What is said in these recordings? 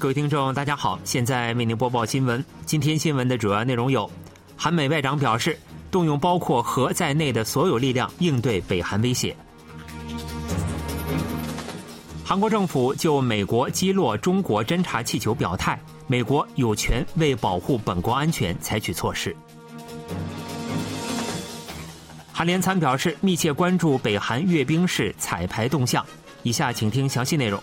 各位听众，大家好，现在为您播报新闻。今天新闻的主要内容有：韩美外长表示，动用包括核在内的所有力量应对北韩威胁；韩国政府就美国击落中国侦察气球表态，美国有权为保护本国安全采取措施。韩联参表示，密切关注北韩阅兵式彩排动向。以下请听详细内容。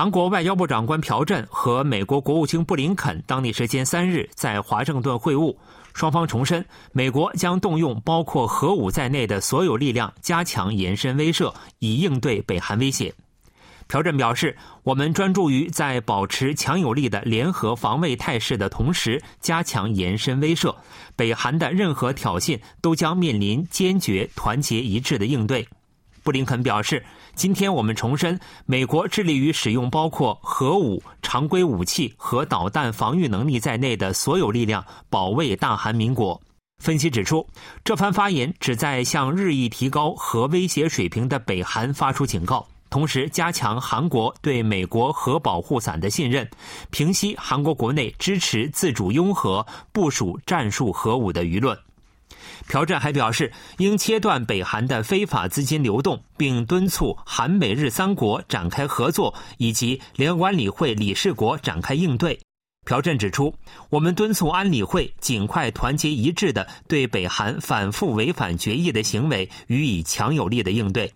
韩国外交部长官朴振和美国国务卿布林肯当地时间三日在华盛顿会晤，双方重申美国将动用包括核武在内的所有力量，加强延伸威慑，以应对北韩威胁。朴振表示，我们专注于在保持强有力的联合防卫态势的同时，加强延伸威慑。北韩的任何挑衅都将面临坚决、团结一致的应对。布林肯表示。今天我们重申，美国致力于使用包括核武、常规武器和导弹防御能力在内的所有力量，保卫大韩民国。分析指出，这番发言旨在向日益提高核威胁水平的北韩发出警告，同时加强韩国对美国核保护伞的信任，平息韩国国内支持自主拥核、部署战术核武的舆论。朴振还表示，应切断北韩的非法资金流动，并敦促韩美日三国展开合作，以及联合安理会理事国展开应对。朴振指出，我们敦促安理会尽快团结一致的对北韩反复违反决议的行为予以强有力的应对。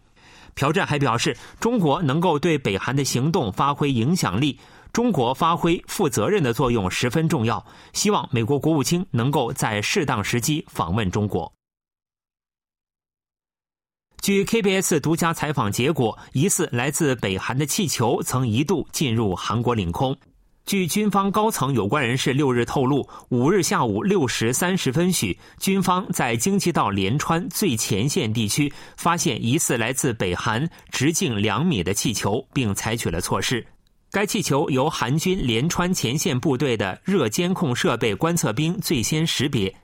朴振还表示，中国能够对北韩的行动发挥影响力。中国发挥负责任的作用十分重要，希望美国国务卿能够在适当时机访问中国。据 KBS 独家采访结果，疑似来自北韩的气球曾一度进入韩国领空。据军方高层有关人士六日透露，五日下午六时三十分许，军方在京畿道连川最前线地区发现疑似来自北韩直径两米的气球，并采取了措施。该气球由韩军连川前线部队的热监控设备观测兵最先识别。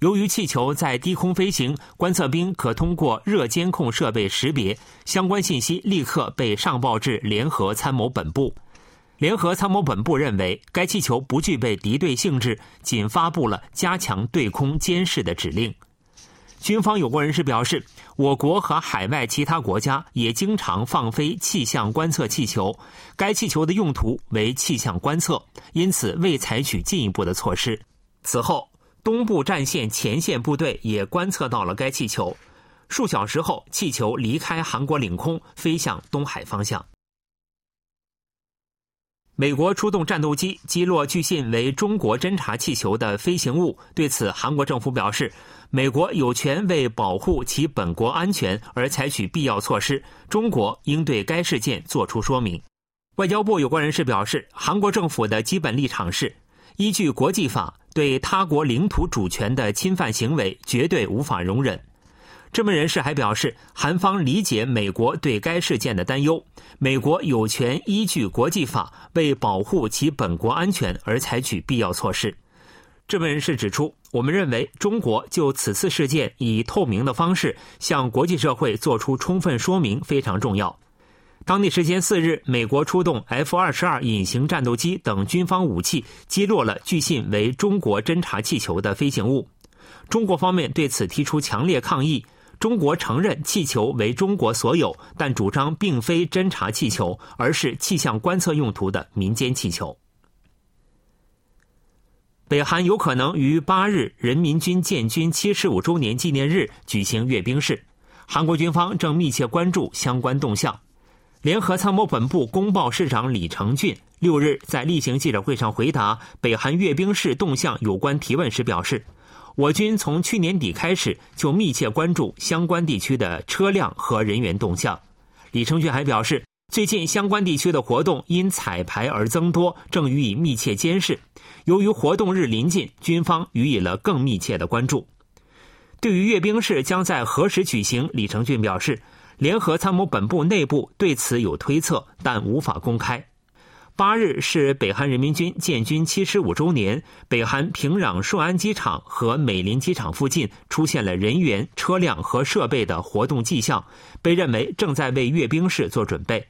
由于气球在低空飞行，观测兵可通过热监控设备识别相关信息，立刻被上报至联合参谋本部。联合参谋本部认为，该气球不具备敌对性质，仅发布了加强对空监视的指令。军方有关人士表示，我国和海外其他国家也经常放飞气象观测气球，该气球的用途为气象观测，因此未采取进一步的措施。此后，东部战线前线部队也观测到了该气球，数小时后，气球离开韩国领空，飞向东海方向。美国出动战斗机击落据信为中国侦察气球的飞行物，对此，韩国政府表示。美国有权为保护其本国安全而采取必要措施，中国应对该事件作出说明。外交部有关人士表示，韩国政府的基本立场是，依据国际法，对他国领土主权的侵犯行为绝对无法容忍。这名人士还表示，韩方理解美国对该事件的担忧，美国有权依据国际法为保护其本国安全而采取必要措施。这位人士指出，我们认为中国就此次事件以透明的方式向国际社会做出充分说明非常重要。当地时间四日，美国出动 F 二十二隐形战斗机等军方武器，击落了据信为中国侦察气球的飞行物。中国方面对此提出强烈抗议。中国承认气球为中国所有，但主张并非侦察气球，而是气象观测用途的民间气球。北韩有可能于八日人民军建军七十五周年纪念日举行阅兵式，韩国军方正密切关注相关动向。联合参谋本部公报市长李成俊六日在例行记者会上回答北韩阅兵式动向有关提问时表示：“我军从去年底开始就密切关注相关地区的车辆和人员动向。”李成俊还表示。最近相关地区的活动因彩排而增多，正予以密切监视。由于活动日临近，军方予以了更密切的关注。对于阅兵式将在何时举行，李成俊表示，联合参谋本部内部对此有推测，但无法公开。八日是北韩人民军建军七十五周年，北韩平壤顺安机场和美林机场附近出现了人员、车辆和设备的活动迹象，被认为正在为阅兵式做准备。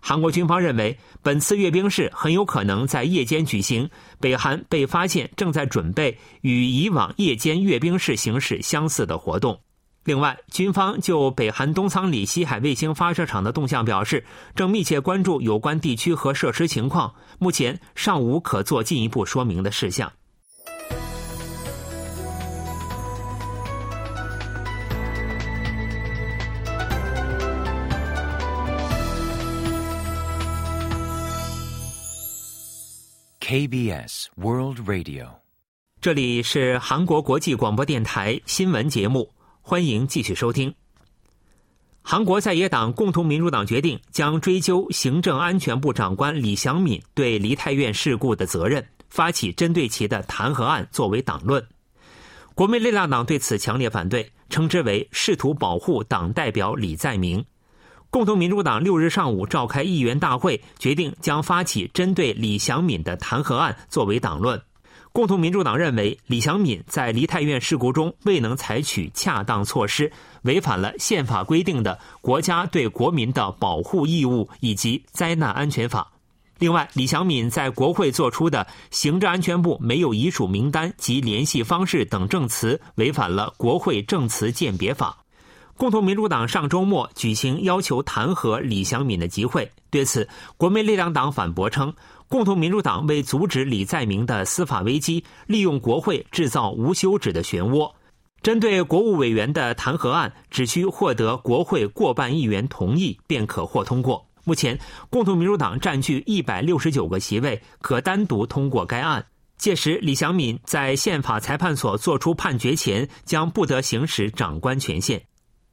韩国军方认为，本次阅兵式很有可能在夜间举行。北韩被发现正在准备与以往夜间阅兵式形式相似的活动。另外，军方就北韩东仓里西海卫星发射场的动向表示，正密切关注有关地区和设施情况，目前尚无可做进一步说明的事项。KBS World Radio，这里是韩国国际广播电台新闻节目，欢迎继续收听。韩国在野党共同民主党决定将追究行政安全部长官李祥敏对梨泰院事故的责任，发起针对其的弹劾案作为党论。国民力量党对此强烈反对，称之为试图保护党代表李在明。共同民主党六日上午召开议员大会，决定将发起针对李祥敏的弹劾案作为党论。共同民主党认为，李祥敏在梨泰院事故中未能采取恰当措施，违反了宪法规定的国家对国民的保护义务以及灾难安全法。另外，李祥敏在国会作出的行政安全部没有遗属名单及联系方式等证词，违反了国会证词鉴别法。共同民主党上周末举行要求弹劾李祥敏的集会，对此，国民力量党反驳称，共同民主党为阻止李在明的司法危机，利用国会制造无休止的漩涡。针对国务委员的弹劾案，只需获得国会过半议员同意便可获通过。目前，共同民主党占据一百六十九个席位，可单独通过该案。届时，李祥敏在宪法裁判所作出判决前，将不得行使长官权限。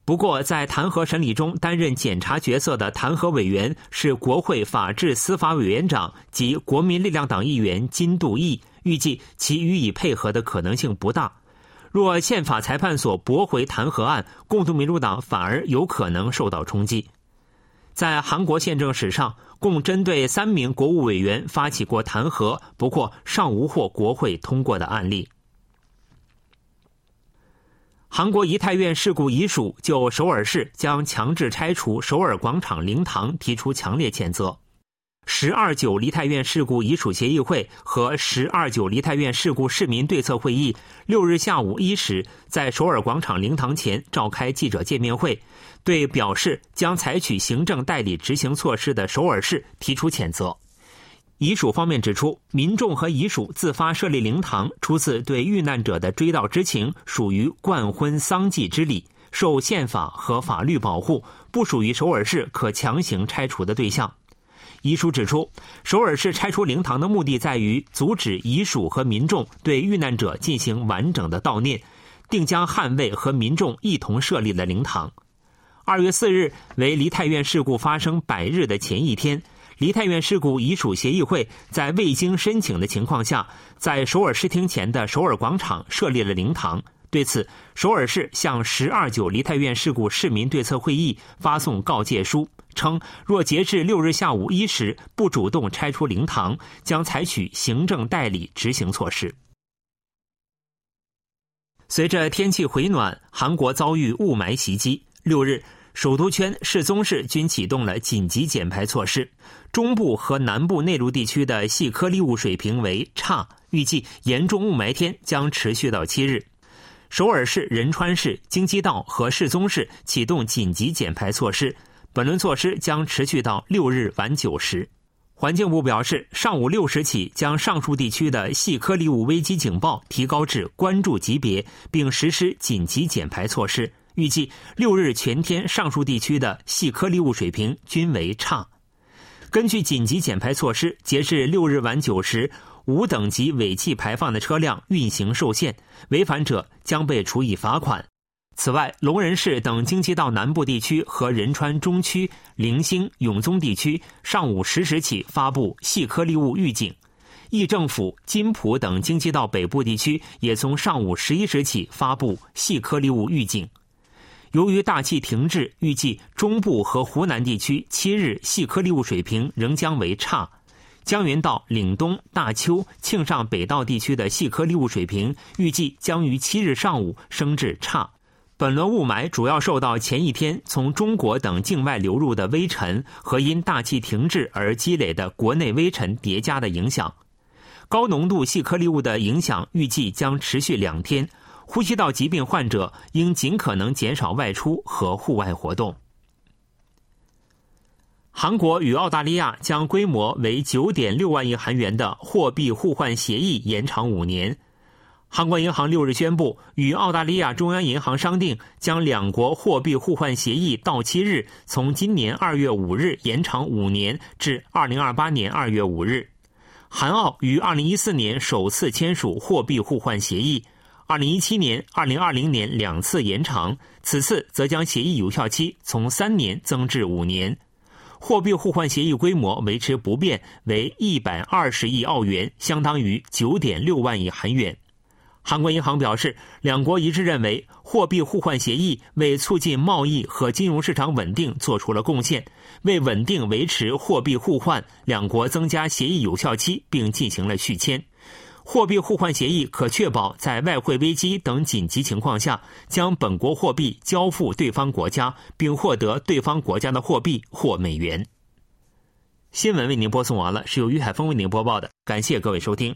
不过，在弹劾审理中担任检察角色的弹劾委员是国会法制司法委员长及国民力量党议员金度义，预计其予以配合的可能性不大。若宪法裁判所驳回弹劾案，共同民主党反而有可能受到冲击。在韩国宪政史上，共针对三名国务委员发起过弹劾，不过尚无获国会通过的案例。韩国仪态院事故遗属就首尔市将强制拆除首尔广场灵堂提出强烈谴责。十二九梨泰院事故遗属协议会和十二九梨泰院事故市民对策会议六日下午一时在首尔广场灵堂前召开记者见面会，对表示将采取行政代理执行措施的首尔市提出谴责。遗属方面指出，民众和遗属自发设立灵堂，出自对遇难者的追悼之情，属于冠婚丧祭之礼，受宪法和法律保护，不属于首尔市可强行拆除的对象。遗书指出，首尔市拆除灵堂的目的在于阻止遗属和民众对遇难者进行完整的悼念，定将捍卫和民众一同设立的灵堂。二月四日为梨泰院事故发生百日的前一天。梨泰院事故遗属协议会在未经申请的情况下，在首尔市厅前的首尔广场设立了灵堂。对此，首尔市向十二九梨泰院事故市民对策会议发送告诫书，称若截至六日下午一时不主动拆除灵堂，将采取行政代理执行措施。随着天气回暖，韩国遭遇雾霾袭击。六日。首都圈、世宗市均启动了紧急减排措施，中部和南部内陆地区的细颗粒物水平为差，预计严重雾霾天将持续到七日。首尔市、仁川市、京畿道和世宗市启动紧急减排措施，本轮措施将持续到六日晚九时。环境部表示，上午六时起将上述地区的细颗粒物危机警报提高至关注级别，并实施紧急减排措施。预计六日全天上述地区的细颗粒物水平均为差。根据紧急减排措施，截至六日晚九时，无等级尾气排放的车辆运行受限，违反者将被处以罚款。此外，龙仁市等京畿道南部地区和仁川中区、零星、永宗地区上午十时起发布细颗粒物预警。义政府、金浦等京畿道北部地区也从上午十一时起发布细颗粒物预警。由于大气停滞，预计中部和湖南地区七日细颗粒物水平仍将为差。江原道、岭东、大邱、庆尚北道地区的细颗粒物水平预计将于七日上午升至差。本轮雾霾主要受到前一天从中国等境外流入的微尘和因大气停滞而积累的国内微尘叠加的影响。高浓度细颗粒物的影响预计将持续两天，呼吸道疾病患者应尽可能减少外出和户外活动。韩国与澳大利亚将规模为九点六万亿韩元的货币互换协议延长五年。韩国银行六日宣布，与澳大利亚中央银行商定，将两国货币互换协议到期日从今年二月五日延长五年至二零二八年二月五日。韩澳于二零一四年首次签署货币互换协议，二零一七年、二零二零年两次延长，此次则将协议有效期从三年增至五年。货币互换协议规模维持不变，为一百二十亿澳元，相当于九点六万亿韩元。韩国银行表示，两国一致认为，货币互换协议为促进贸易和金融市场稳定做出了贡献。为稳定维持货币互换，两国增加协议有效期，并进行了续签。货币互换协议可确保在外汇危机等紧急情况下，将本国货币交付对方国家，并获得对方国家的货币或美元。新闻为您播送完了，是由于海峰为您播报的，感谢各位收听。